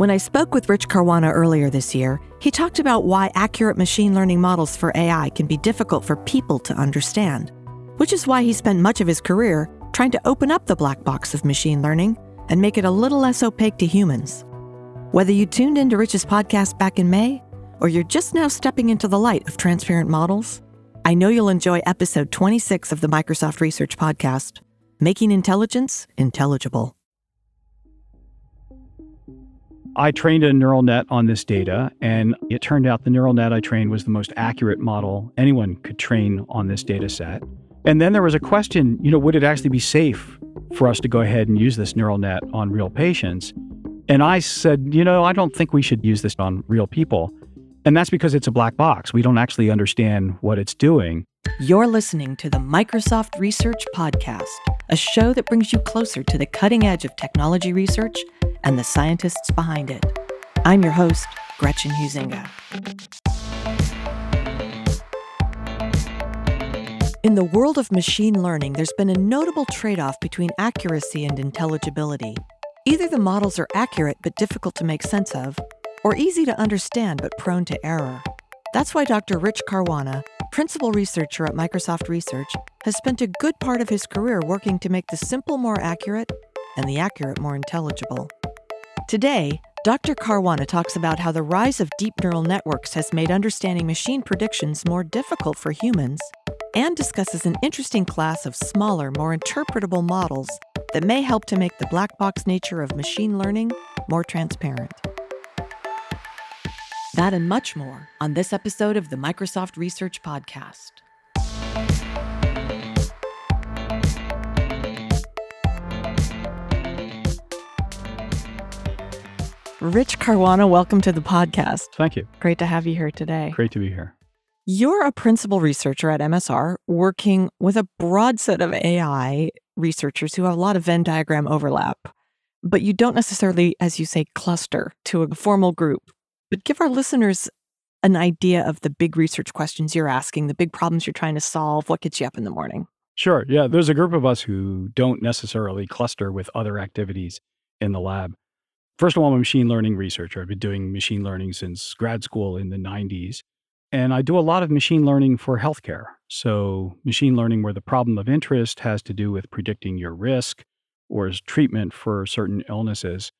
When I spoke with Rich Caruana earlier this year, he talked about why accurate machine learning models for AI can be difficult for people to understand, which is why he spent much of his career trying to open up the black box of machine learning and make it a little less opaque to humans. Whether you tuned into Rich's podcast back in May, or you're just now stepping into the light of transparent models, I know you'll enjoy episode 26 of the Microsoft Research Podcast Making Intelligence Intelligible. I trained a neural net on this data, and it turned out the neural net I trained was the most accurate model anyone could train on this data set. And then there was a question, you know, would it actually be safe for us to go ahead and use this neural net on real patients? And I said, you know, I don't think we should use this on real people. And that's because it's a black box. We don't actually understand what it's doing. You're listening to the Microsoft Research Podcast, a show that brings you closer to the cutting edge of technology research and the scientists behind it. I'm your host, Gretchen Huizinga. In the world of machine learning, there's been a notable trade off between accuracy and intelligibility. Either the models are accurate but difficult to make sense of, or easy to understand but prone to error. That's why Dr. Rich Caruana, principal researcher at Microsoft Research, has spent a good part of his career working to make the simple more accurate and the accurate more intelligible. Today, Dr. Caruana talks about how the rise of deep neural networks has made understanding machine predictions more difficult for humans and discusses an interesting class of smaller, more interpretable models that may help to make the black box nature of machine learning more transparent. That and much more on this episode of the Microsoft Research Podcast. Rich Caruana, welcome to the podcast. Thank you. Great to have you here today. Great to be here. You're a principal researcher at MSR working with a broad set of AI researchers who have a lot of Venn diagram overlap, but you don't necessarily, as you say, cluster to a formal group. But give our listeners an idea of the big research questions you're asking, the big problems you're trying to solve, what gets you up in the morning. Sure. Yeah. There's a group of us who don't necessarily cluster with other activities in the lab. First of all, I'm a machine learning researcher. I've been doing machine learning since grad school in the 90s. And I do a lot of machine learning for healthcare. So, machine learning where the problem of interest has to do with predicting your risk or treatment for certain illnesses.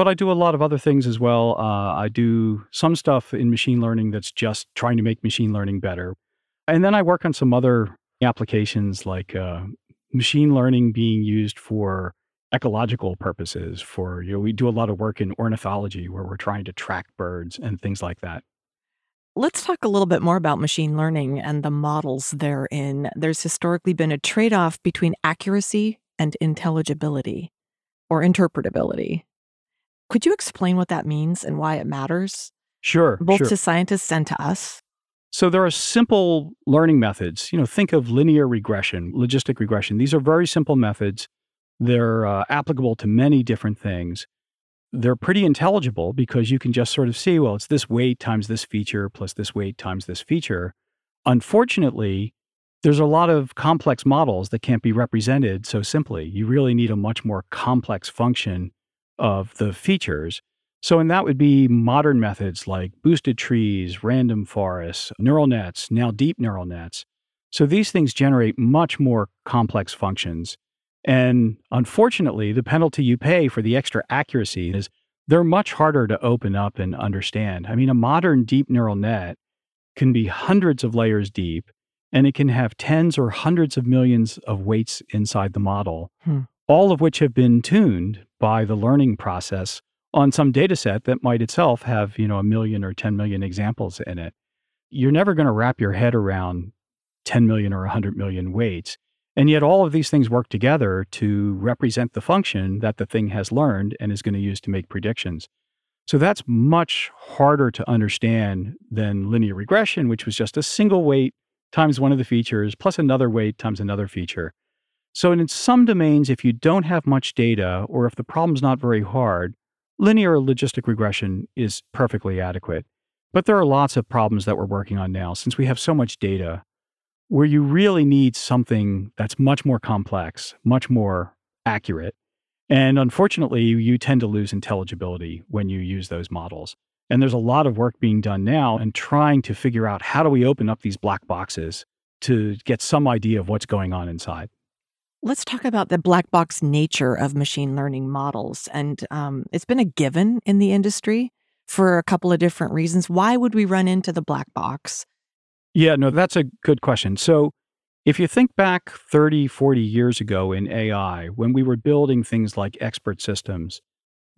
But I do a lot of other things as well. Uh, I do some stuff in machine learning that's just trying to make machine learning better. And then I work on some other applications like uh, machine learning being used for ecological purposes for you know we do a lot of work in ornithology where we're trying to track birds and things like that Let's talk a little bit more about machine learning and the models therein. There's historically been a trade off between accuracy and intelligibility or interpretability. Could you explain what that means and why it matters? Sure. Both sure. to scientists and to us? So there are simple learning methods. You know, think of linear regression, logistic regression. These are very simple methods they're uh, applicable to many different things. They're pretty intelligible because you can just sort of see, well, it's this weight times this feature plus this weight times this feature. Unfortunately, there's a lot of complex models that can't be represented so simply. You really need a much more complex function of the features. So, and that would be modern methods like boosted trees, random forests, neural nets, now deep neural nets. So these things generate much more complex functions. And unfortunately, the penalty you pay for the extra accuracy is they're much harder to open up and understand. I mean, a modern deep neural net can be hundreds of layers deep and it can have tens or hundreds of millions of weights inside the model, hmm. all of which have been tuned by the learning process on some data set that might itself have, you know, a million or 10 million examples in it. You're never going to wrap your head around 10 million or 100 million weights. And yet, all of these things work together to represent the function that the thing has learned and is going to use to make predictions. So that's much harder to understand than linear regression, which was just a single weight times one of the features plus another weight times another feature. So, in some domains, if you don't have much data or if the problem's not very hard, linear logistic regression is perfectly adequate. But there are lots of problems that we're working on now since we have so much data where you really need something that's much more complex, much more accurate. And unfortunately, you tend to lose intelligibility when you use those models. And there's a lot of work being done now and trying to figure out how do we open up these black boxes to get some idea of what's going on inside. Let's talk about the black box nature of machine learning models. And um, it's been a given in the industry for a couple of different reasons. Why would we run into the black box? Yeah, no, that's a good question. So, if you think back 30, 40 years ago in AI, when we were building things like expert systems,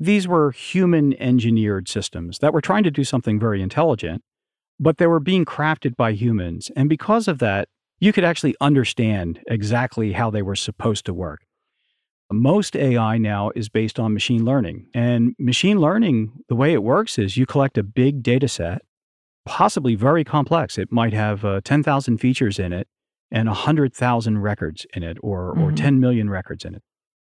these were human engineered systems that were trying to do something very intelligent, but they were being crafted by humans. And because of that, you could actually understand exactly how they were supposed to work. Most AI now is based on machine learning. And machine learning, the way it works is you collect a big data set, possibly very complex. It might have uh, 10,000 features in it and 100,000 records in it or, mm-hmm. or 10 million records in it.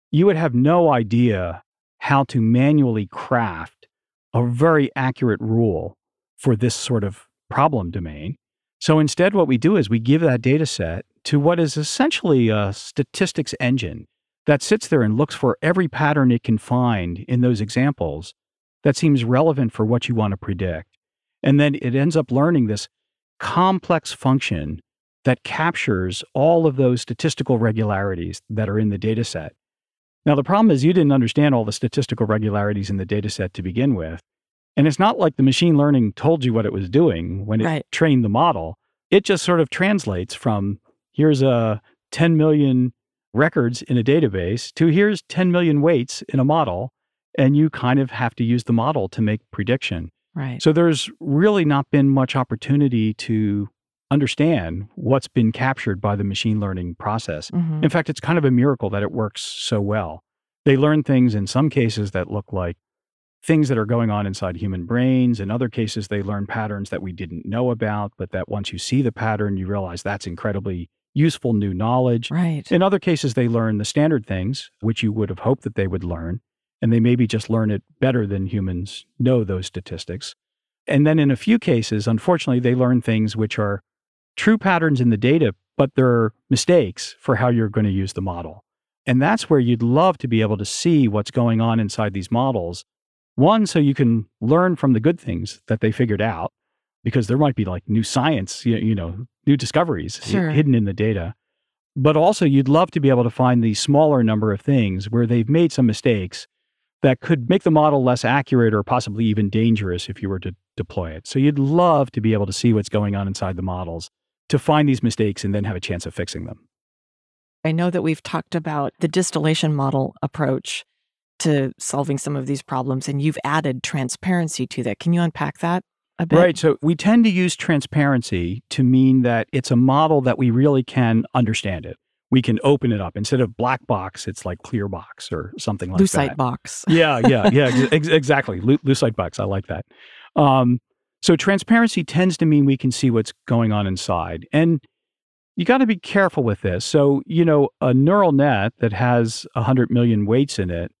You would have no idea how to manually craft a very accurate rule for this sort of problem domain. So instead, what we do is we give that data set to what is essentially a statistics engine that sits there and looks for every pattern it can find in those examples that seems relevant for what you want to predict. And then it ends up learning this complex function that captures all of those statistical regularities that are in the data set. Now, the problem is you didn't understand all the statistical regularities in the data set to begin with. And it's not like the machine learning told you what it was doing when it right. trained the model. It just sort of translates from here's a 10 million records in a database to here's 10 million weights in a model. And you kind of have to use the model to make prediction. Right. So there's really not been much opportunity to understand what's been captured by the machine learning process. Mm-hmm. In fact, it's kind of a miracle that it works so well. They learn things in some cases that look like things that are going on inside human brains. In other cases, they learn patterns that we didn't know about, but that once you see the pattern, you realize that's incredibly useful new knowledge. Right. In other cases, they learn the standard things, which you would have hoped that they would learn, and they maybe just learn it better than humans know those statistics. And then in a few cases, unfortunately, they learn things which are true patterns in the data, but they're mistakes for how you're going to use the model. And that's where you'd love to be able to see what's going on inside these models one, so you can learn from the good things that they figured out, because there might be like new science, you, know, new discoveries sure. hidden in the data. But also, you'd love to be able to find the smaller number of things where they've made some mistakes that could make the model less accurate or possibly even dangerous if you were to deploy it. So you'd love to be able to see what's going on inside the models to find these mistakes and then have a chance of fixing them. I know that we've talked about the distillation model approach to solving some of these problems, and you've added transparency to that. Can you unpack that a bit? Right. So we tend to use transparency to mean that it's a model that we really can understand it. We can open it up instead of black box. It's like clear box or something like that. Lucite that. box. yeah, yeah, yeah. ex- exactly. Lucite box. I like that. Um, so transparency tends to mean we can see what's going on inside, and you got to be careful with this. So you know, a neural net that has hundred million weights in it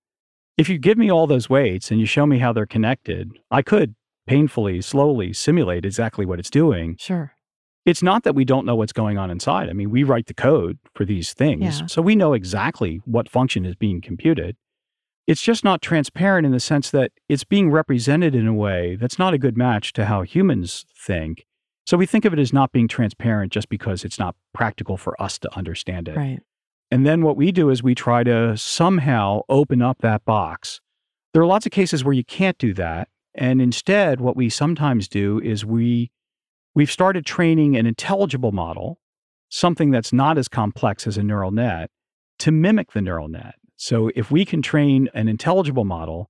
if you give me all those weights and you show me how they're connected, I could painfully, slowly simulate exactly what it's doing. Sure. It's not that we don't know what's going on inside. I mean, we write the code for these things, yeah. so we know exactly what function is being computed. It's just not transparent in the sense that it's being represented in a way that's not a good match to how humans think. So we think of it as not being transparent just because it's not practical for us to understand it. Right. And then what we do is we try to somehow open up that box. There are lots of cases where you can't do that. And instead, what we sometimes do is we we've started training an intelligible model, something that's not as complex as a neural net, to mimic the neural net. So if we can train an intelligible model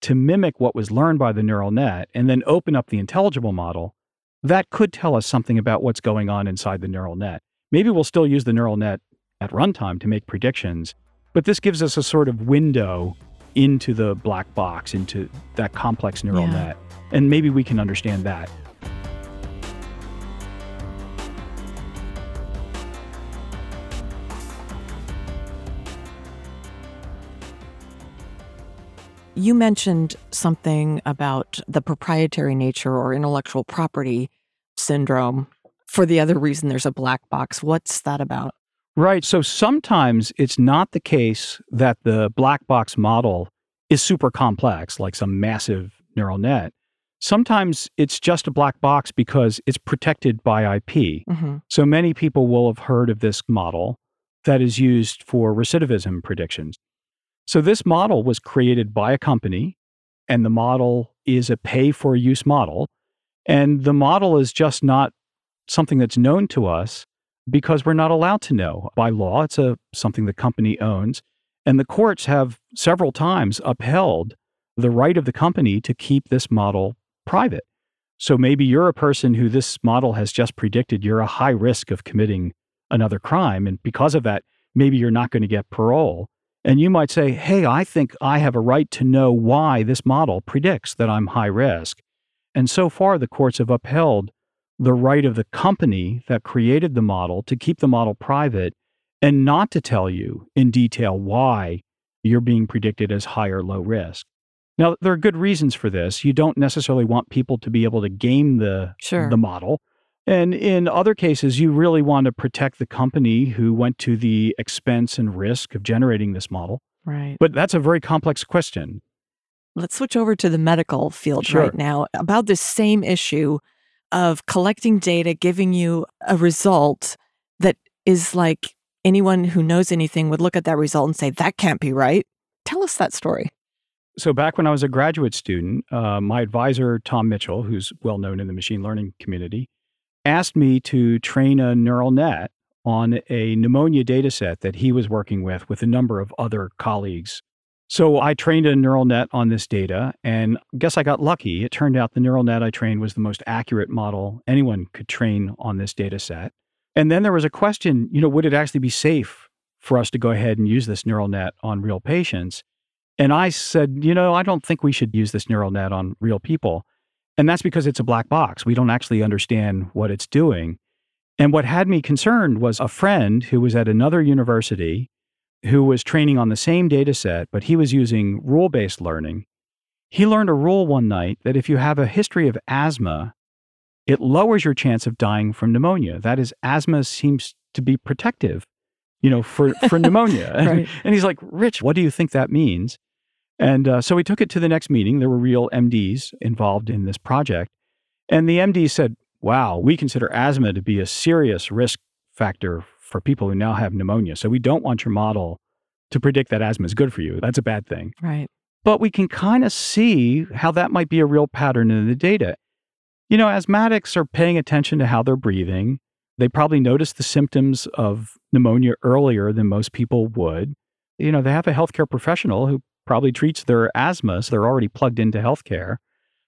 to mimic what was learned by the neural net and then open up the intelligible model, that could tell us something about what's going on inside the neural net. Maybe we'll still use the neural net at runtime to make predictions. But this gives us a sort of window into the black box, into that complex neural yeah. net. And maybe we can understand that. You mentioned something about the proprietary nature or intellectual property syndrome. For the other reason, there's a black box. What's that about? Right. So sometimes it's not the case that the black box model is super complex, like some massive neural net. Sometimes it's just a black box because it's protected by IP. hmm So many people will have heard of this model that is used for recidivism predictions. So this model was created by a company, and the model is a pay for use model. And the model is just not something that's known to us because we're not allowed to know by law. It's a something the company owns. And the courts have several times upheld the right of the company to keep this model private. So maybe you're a person who this model has just predicted you're a high risk of committing another crime. And because of that, maybe you're not going to get parole. And you might say, Hey, I think I have a right to know why this model predicts that I'm high risk. And so far, the courts have upheld the right of the company that created the model to keep the model private and not to tell you in detail why you're being predicted as high or low risk. Now, there are good reasons for this. You don't necessarily want people to be able to game the, Sure. the model. And in other cases, you really want to protect the company who went to the expense and risk of generating this model. Right. But that's a very complex question. Let's switch over to the medical field Sure. right now about this same issue of collecting data, giving you a result that is like anyone who knows anything would look at that result and say, that can't be right. Tell us that story. So, back when I was a graduate student, uh, my advisor, Tom Mitchell, who's well known in the machine learning community, asked me to train a neural net on a pneumonia data set that he was working with with a number of other colleagues. So I trained a neural net on this data and guess I got lucky. It turned out the neural net I trained was the most accurate model anyone could train on this data set. And then there was a question, you know, would it actually be safe for us to go ahead and use this neural net on real patients? And I said, you know, I don't think we should use this neural net on real people. And that's because it's a black box. We don't actually understand what it's doing. And what had me concerned was a friend who was at another university who was training on the same data set, but he was using rule based learning. He learned a rule one night that if you have a history of asthma, it lowers your chance of dying from pneumonia. That is, asthma seems to be protective, you know, for, for pneumonia. Right. And he's like, Rich, what do you think that means? And uh, so we took it to the next meeting. There were real MDs involved in this project. And the MD said, Wow, we consider asthma to be a serious risk factor for people who now have pneumonia. So we don't want your model to predict that asthma is good for you. That's a bad thing. Right. But we can kind of see how that might be a real pattern in the data. You know, asthmatics are paying attention to how they're breathing. They probably notice the symptoms of pneumonia earlier than most people would. You know, they have a healthcare professional who probably treats their asthma, so they're already plugged into healthcare.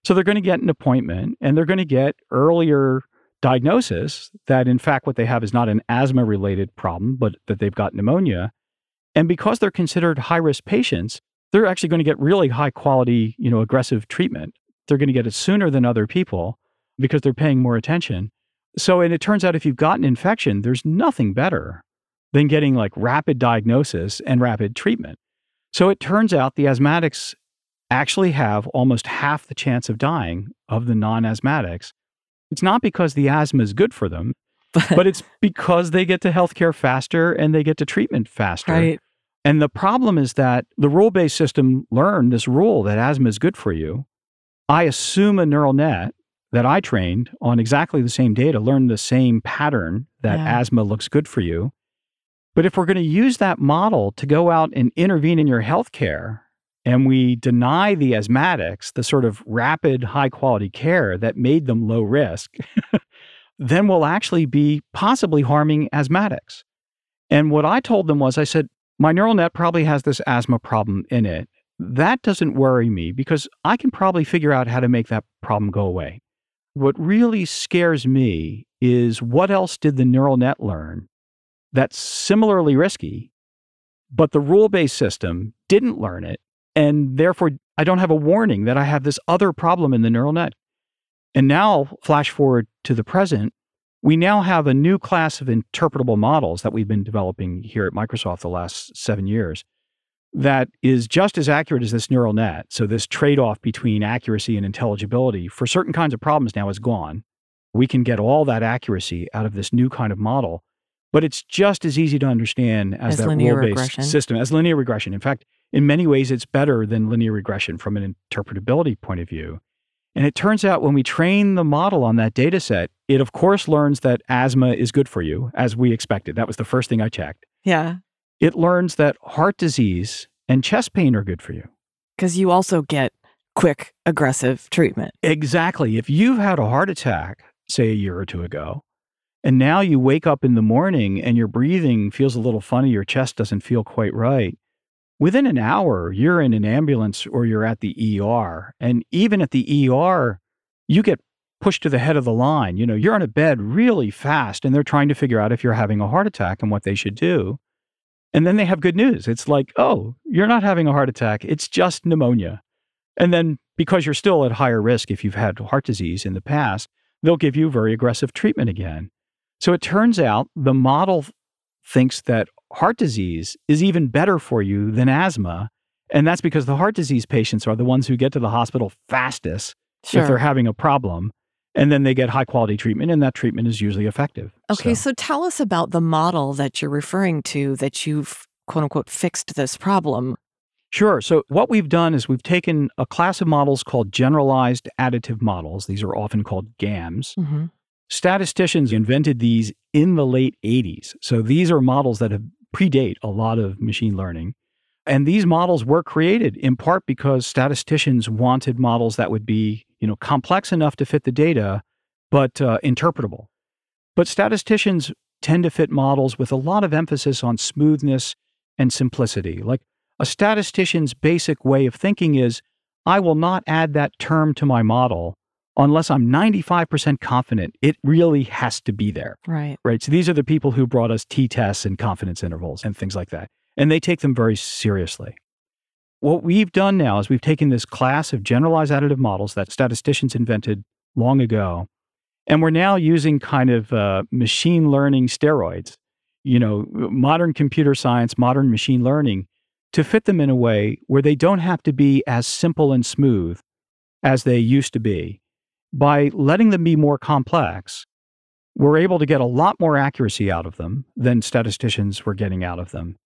So they're going to get an appointment and they're going to get earlier diagnosis that, in fact, what they have is not an asthma related problem, but that they've got pneumonia. And because they're considered high risk patients, they're actually going to get really high quality, you know, aggressive treatment. They're going to get it sooner than other people because they're paying more attention. So, and it turns out if you've got an infection, there's nothing better than getting like rapid diagnosis and rapid treatment. So it turns out the asthmatics actually have almost half the chance of dying of the non asthmatics. It's not because the asthma is good for them, but it's because they get to healthcare faster and they get to treatment faster. right. And the problem is that the rule based system learned this rule that asthma is good for you. I assume a neural net that I trained on exactly the same data learned the same pattern that Yeah. asthma looks good for you. But if we're going to use that model to go out and intervene in your healthcare, and we deny the asthmatics the sort of rapid, high quality care that made them low risk, then we'll actually be possibly harming asthmatics. And what I told them was I said, my neural net probably has this asthma problem in it. That doesn't worry me because I can probably figure out how to make that problem go away. What really scares me is what else did the neural net learn that's similarly risky, but the rule based system didn't learn it. And therefore, I don't have a warning that I have this other problem in the neural net. And now, flash forward to the present, we now have a new class of interpretable models that we've been developing here at Microsoft the last seven years that is just as accurate as this neural net. So, this trade off between accuracy and intelligibility for certain kinds of problems now is gone. We can get all that accuracy out of this new kind of model. but it's just as easy to understand as, As that rule-based regression. system as linear regression. In fact, in many ways, it's better than linear regression from an interpretability point of view. And it turns out when we train the model on that data set, it of course learns that asthma is good for you, as we expected. That was the first thing I checked. Yeah. It learns that heart disease and chest pain are good for you. Because you also get quick, aggressive treatment. Exactly. If you've had a heart attack, say a year or two ago, and now you wake up in the morning and your breathing feels a little funny, your chest doesn't feel quite right, within an hour, you're in an ambulance or you're at the ER. And even at the ER, you get pushed to the head of the line. You know, you're on a bed really fast and they're trying to figure out if you're having a heart attack and what they should do. And then they have good news. It's like, oh, you're not having a heart attack. It's just pneumonia. And then because you're still at higher risk if you've had heart disease in the past, they'll give you very aggressive treatment again. So it turns out the model thinks that heart disease is even better for you than asthma. And that's because the heart disease patients are the ones who get to the hospital fastest if they're having a problem. And then they get high quality treatment, and that treatment is usually effective. Okay, so tell us about the model that you're referring to that you've quote unquote fixed this problem. Sure. So, what we've done is we've taken a class of models called generalized additive models. These are often called GAMs. Mm-hmm. Statisticians invented these in the late 80s. So, these are models that have predate a lot of machine learning. And these models were created in part because statisticians wanted models that would be, you know, complex enough to fit the data, but uh, interpretable. But statisticians tend to fit models with a lot of emphasis on smoothness and simplicity. Like a statistician's basic way of thinking is I will not add that term to my model unless I'm 95% confident it really has to be there Right. right? So these are the people who brought us t tests and confidence intervals and things like that. And they take them very seriously. What we've done now is we've taken this class of generalized additive models that statisticians invented long ago, and we're now using kind of uh, machine learning steroids, you know, modern computer science, modern machine learning, to fit them in a way where they don't have to be as simple and smooth as they used to be. By letting them be more complex, we're able to get a lot more accuracy out of them than statisticians were getting out of them.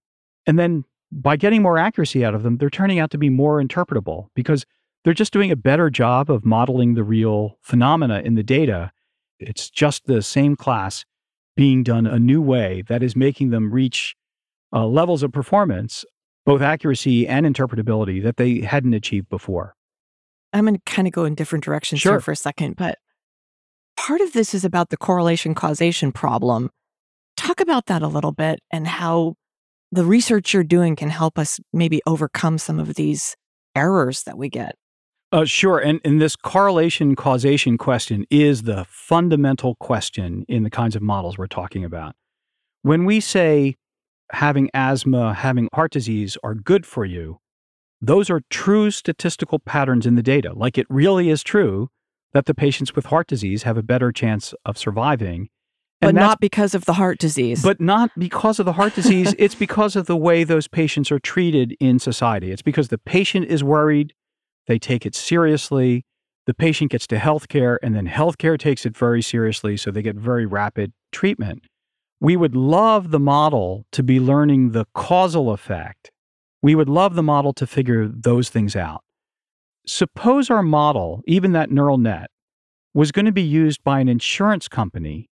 And then by getting more accuracy out of them, they're turning out to be more interpretable because they're just doing a better job of modeling the real phenomena in the data. It's just the same class being done a new way that is making them reach uh, levels of performance, both accuracy and interpretability, that they hadn't achieved before. I'm going to kind of go in different directions Sure. here for a second, but part of this is about the correlation causation problem. Talk about that a little bit and how the research you're doing can help us maybe overcome some of these errors that we get. Uh, sure. And, and this correlation causation question is the fundamental question in the kinds of models we're talking about. When we say having asthma, having heart disease are good for you, those are true statistical patterns in the data. Like it really is true that the patients with heart disease have a better chance of surviving. But not because of the heart disease. but not because of the heart disease. it's because of the way those patients are treated in society. It's because the patient is worried, they take it seriously. The patient gets to healthcare, and then healthcare takes it very seriously, so they get very rapid treatment. We would love the model to be learning the causal effect. We would love the model to figure those things out. Suppose our model, even that neural net, was going to be used by an insurance company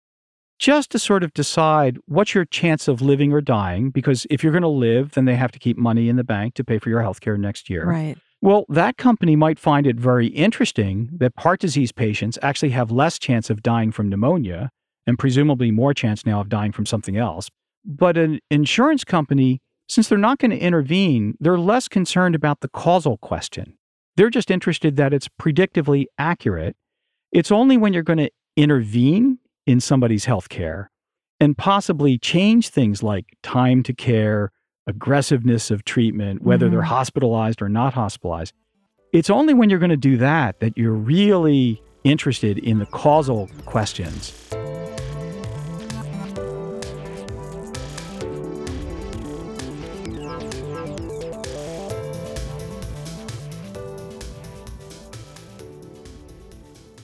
just to sort of decide what's your chance of living or dying. Because if you're going to live, then they have to keep money in the bank to pay for your health care next year. right. Well, that company might find it very interesting that heart disease patients actually have less chance of dying from pneumonia and presumably more chance now of dying from something else. But an insurance company, since they're not going to intervene, they're less concerned about the causal question. They're just interested that it's predictively accurate. It's only when you're going to intervene in somebody's health care and possibly change things like time to care, aggressiveness of treatment, whether they're Mhm. hospitalized or not hospitalized. It's only when you're going to do that that you're really interested in the causal questions.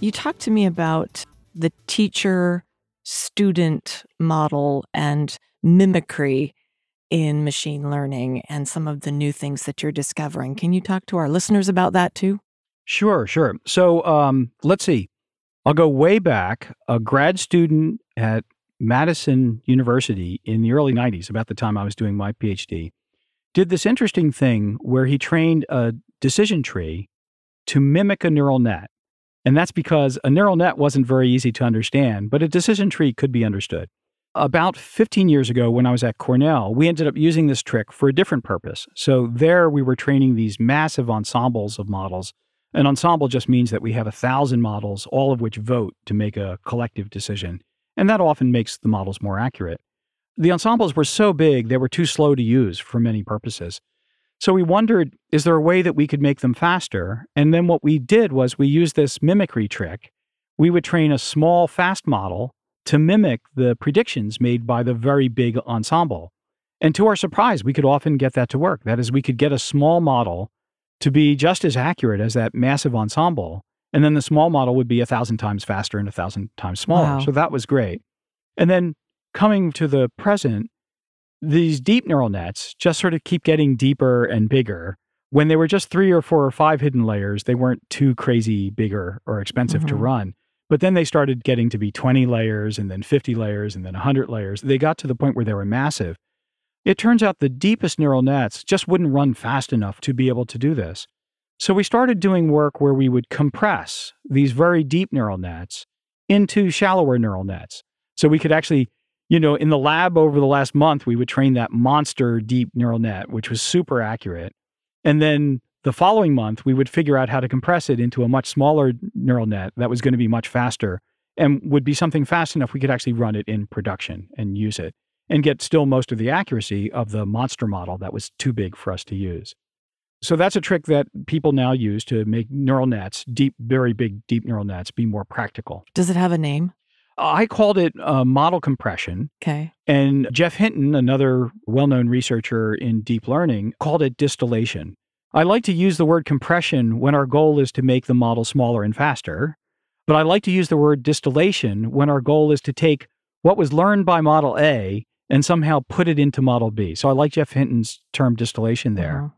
You talked to me about the teacher student model and mimicry in machine learning and some of the new things that you're discovering. Can you talk to our listeners about that too? Sure, sure. So um, let's see. I'll go way back. A grad student at Madison University in the early 90s, about the time I was doing my PhD, did this interesting thing where he trained a decision tree to mimic a neural net. And that's because a neural net wasn't very easy to understand, but a decision tree could be understood. About 15 years ago, when I was at Cornell, we ended up using this trick for a different purpose. So, there we were training these massive ensembles of models. An ensemble just means that we have a thousand models, all of which vote to make a collective decision. And that often makes the models more accurate. The ensembles were so big, they were too slow to use for many purposes. So we wondered, is there a way that we could make them faster? And then what we did was we used this mimicry trick. We would train a small, fast model to mimic the predictions made by the very big ensemble. And to our surprise, we could often get that to work. That is, we could get a small model to be just as accurate as that massive ensemble. And then the small model would be a thousand times faster and a thousand times smaller. Wow. So that was great. And then coming to the present, these deep neural nets just sort of keep getting deeper and bigger. When they were just three or four or five hidden layers, they weren't too crazy bigger or expensive to Mhm. run. But then they started getting to be 20 layers and then 50 layers and then 100 layers. They got to the point where they were massive. It turns out the deepest neural nets just wouldn't run fast enough to be able to do this. So we started doing work where we would compress these very deep neural nets into shallower neural nets. So we could actually, you know, in the lab over the last month, we would train that monster deep neural net, which was super accurate. And then the following month, we would figure out how to compress it into a much smaller neural net that was going to be much faster and would be something fast enough we could actually run it in production and use it and get still most of the accuracy of the monster model that was too big for us to use. So that's a trick that people now use to make neural nets, deep, very big, deep neural nets, be more practical. Does it have a name? I called it uh, model compression. Okay. And Geoff Hinton, another well known researcher in deep learning, called it distillation. I like to use the word compression when our goal is to make the model smaller and faster. But I like to use the word distillation when our goal is to take what was learned by model A and somehow put it into model B. So I like Geoff Hinton's term distillation there. Uh-huh.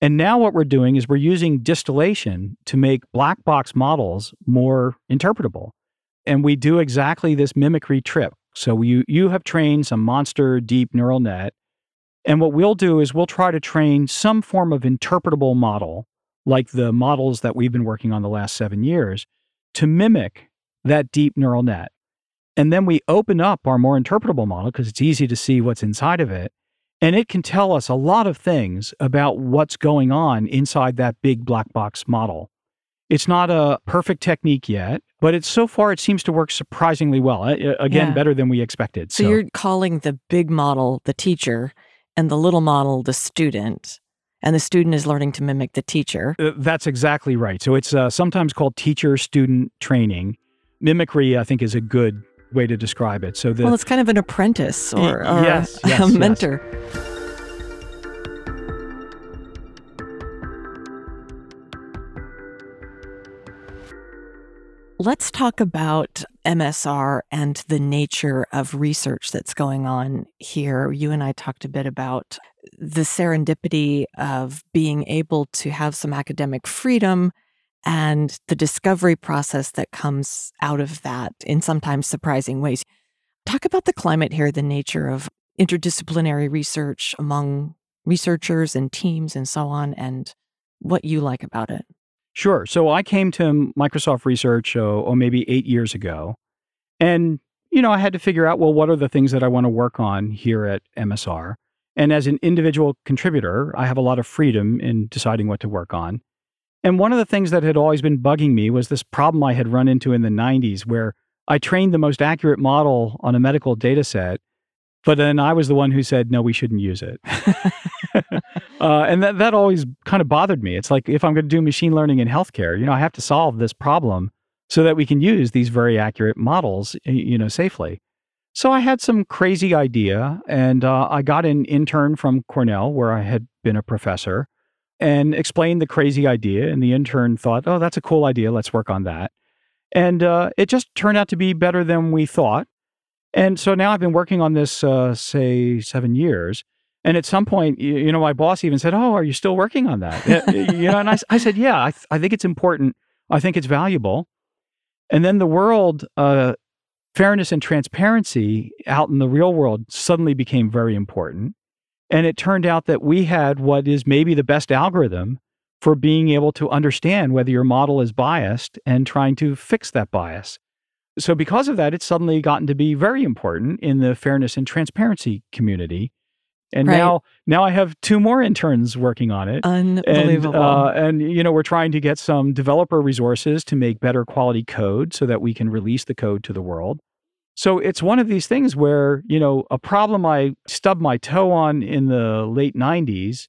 And now what we're doing is we're using distillation to make black box models more interpretable. And we do exactly this mimicry trip. So you, you have trained some monster deep neural net. And what we'll do is we'll try to train some form of interpretable model, like the models that we've been working on the last seven years, to mimic that deep neural net. And then we open up our more interpretable model because it's easy to see what's inside of it. And it can tell us a lot of things about what's going on inside that big black box model. It's not a perfect technique yet, but it's so far it seems to work surprisingly well. Uh, Again, Yeah. better than we expected. So, you're calling the big model the teacher and the little model the student, and the student is learning to mimic the teacher. Uh, that's exactly right. So it's uh, sometimes called teacher student training. Mimicry, I think, is a good way to describe it. So the well, it's kind of an apprentice or, or yes, a, yes, a yes. mentor. Let's talk about MSR and the nature of research that's going on here. You and I talked a bit about the serendipity of being able to have some academic freedom and the discovery process that comes out of that in sometimes surprising ways. Talk about the climate here, the nature of interdisciplinary research among researchers and teams and so on, and what you like about it. Sure. So I came to Microsoft Research, uh, oh, maybe eight years ago. And, you know, I had to figure out, well, what are the things that I want to work on here at MSR? And as an individual contributor, I have a lot of freedom in deciding what to work on. And one of the things that had always been bugging me was this problem I had run into in the 90s where I trained the most accurate model on a medical data set, but then I was the one who said, no, we shouldn't use it. uh, and that, that always kind of bothered me. It's like if I'm going to do machine learning in healthcare, you know, I have to solve this problem so that we can use these very accurate models, you know, safely. So I had some crazy idea, and uh, I got an intern from Cornell, where I had been a professor, and explained the crazy idea. And the intern thought, "Oh, that's a cool idea. Let's work on that." And uh, it just turned out to be better than we thought. And so now I've been working on this, uh, say, seven years. And at some point, you, you, know, my boss even said, "Oh, are you still working on that?" you know, and I, I said, "Yeah, I, th- I think it's important. I think it's valuable." And then the world, uh, fairness and transparency out in the real world suddenly became very important. And it turned out that we had what is maybe the best algorithm for being able to understand whether your model is biased and trying to fix that bias. So, because of that, it's suddenly gotten to be very important in the fairness and transparency community. And right. now, now I have two more interns working on it. Unbelievable. And, uh, and, you know, we're trying to get some developer resources to make better quality code so that we can release the code to the world. So it's one of these things where, you know, a problem I stubbed my toe on in the late 90s,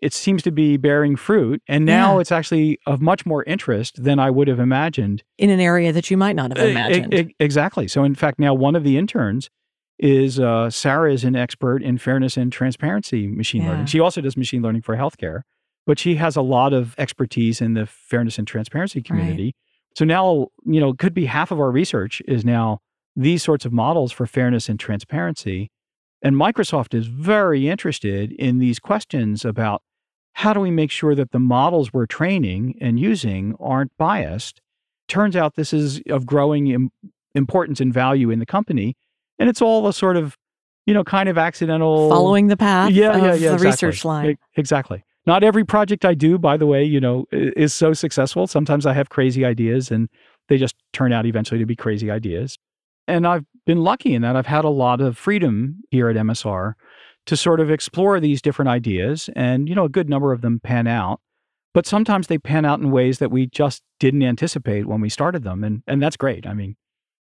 it seems to be bearing fruit. And now yeah. it's actually of much more interest than I would have imagined. In an area that you might not have imagined. Uh, exactly. So, in fact, now one of the interns is uh, Sarah is an expert in fairness and transparency machine yeah. learning. She also does machine learning for healthcare, but she has a lot of expertise in the fairness and transparency community. Right. So now, you know, could be half of our research is now these sorts of models for fairness and transparency. And Microsoft is very interested in these questions about how do we make sure that the models we're training and using aren't biased? Turns out this is of growing Im- importance and value in the company. And it's all a sort of, you know, kind of accidental following the path yeah, yeah, yeah, the exactly. research line. Exactly. Not every project I do, by the way, you know, is so successful. Sometimes I have crazy ideas and they just turn out eventually to be crazy ideas. And I've been lucky in that I've had a lot of freedom here at MSR to sort of explore these different ideas. And, you know, a good number of them pan out. But sometimes they pan out in ways that we just didn't anticipate when we started them. And, and that's great. I mean,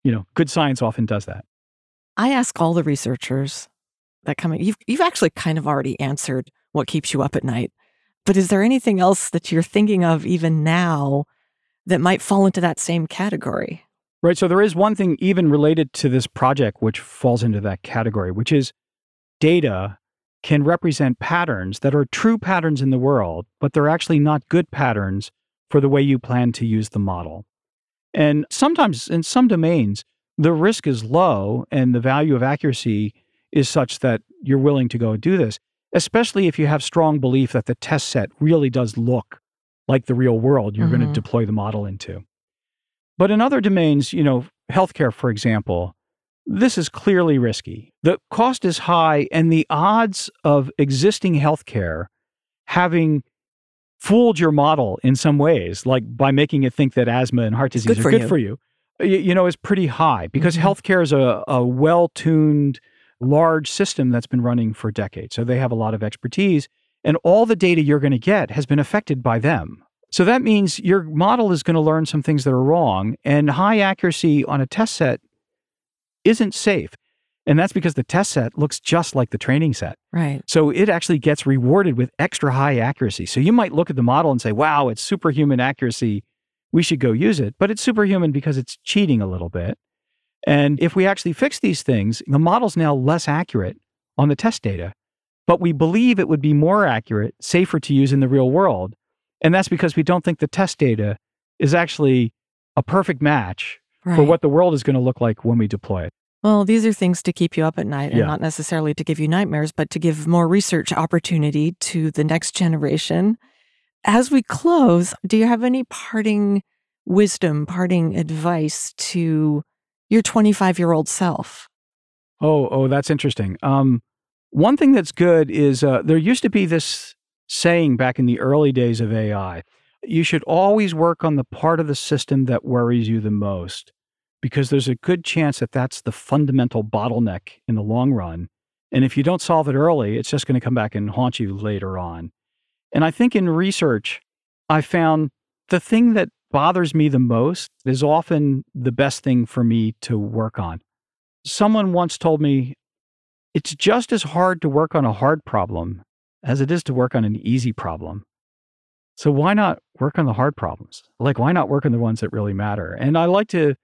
you know, good science often does that. I ask all the researchers that come in, you've, you've actually kind of already answered what keeps you up at night. But is there anything else that you're thinking of even now that might fall into that same category? Right. So there is one thing even related to this project which falls into that category, which is data can represent patterns that are true patterns in the world, but they're actually not good patterns for the way you plan to use the model. And sometimes in some domains, the risk is low and the value of accuracy is such that you're willing to go and do this, especially if you have strong belief that the test set really does look like the real world you're mm-hmm. going to deploy the model into. But in other domains, you know, healthcare, for example, this is clearly risky. The cost is high, and the odds of existing healthcare having fooled your model in some ways, like by making it think that asthma and heart disease good are good you. for you, you, know, is pretty high because mm-hmm. healthcare is a, a well tuned, large system that's been running for decades. So they have a lot of expertise, and all the data you're going to get has been affected by them. So that means your model is going to learn some things that are wrong, and high accuracy on a test set isn't safe. And that's because the test set looks just like the training set. Right. So it actually gets rewarded with extra high accuracy. So you might look at the model and say, wow, it's superhuman accuracy. We should go use it. But it's superhuman because it's cheating a little bit. And if we actually fix these things, the model's now less accurate on the test data. But we believe it would be more accurate, safer to use in the real world and that's because we don't think the test data is actually a perfect match right. for what the world is going to look like when we deploy it. Well, these are things to keep you up at night and yeah. not necessarily to give you nightmares, but to give more research opportunity to the next generation. As we close, do you have any parting wisdom, parting advice to your 25 year old self? Oh, oh, that's interesting. Um, one thing that's good is uh, there used to be this saying back in the early days of AI. You should always work on the part of the system that worries you the most because there's a good chance that that's the fundamental bottleneck in the long run. And if you don't solve it early, it's just going to come back and haunt you later on. And I think in research, I found the thing that bothers me the most is often the best thing for me to work on. Someone once told me it's just as hard to work on a hard problem as it is to work on an easy problem. So why not work on the hard problems? Like, why not work on the ones that really matter? And I like to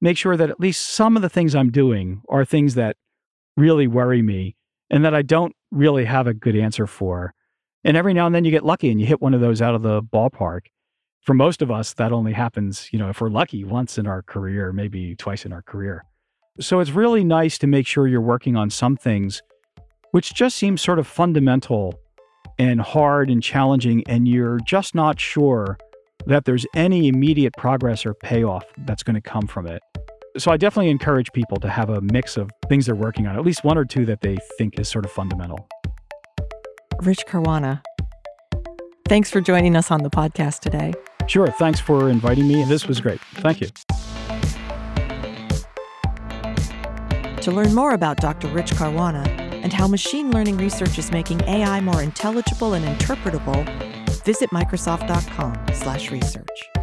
make sure that at least some of the things I'm doing are things that really worry me and that I don't really have a good answer for. And every now and then you get lucky and you hit one of those out of the ballpark. For most of us, that only happens, you know, if we're lucky once in our career, maybe twice in our career. So it's really nice to make sure you're working on some things which just seem sort of fundamental and hard and challenging, and you're just not sure that there's any immediate progress or payoff that's going to come from it. So I definitely encourage people to have a mix of things they're working on, at least one or two that they think is sort of fundamental. Rich Caruana, thanks for joining us on the podcast today. Sure. Thanks for inviting me. This was great. Thank you. To learn more about Dr. Rich Caruana and how machine learning research is making AI more intelligible and interpretable, visit microsoft.com/research.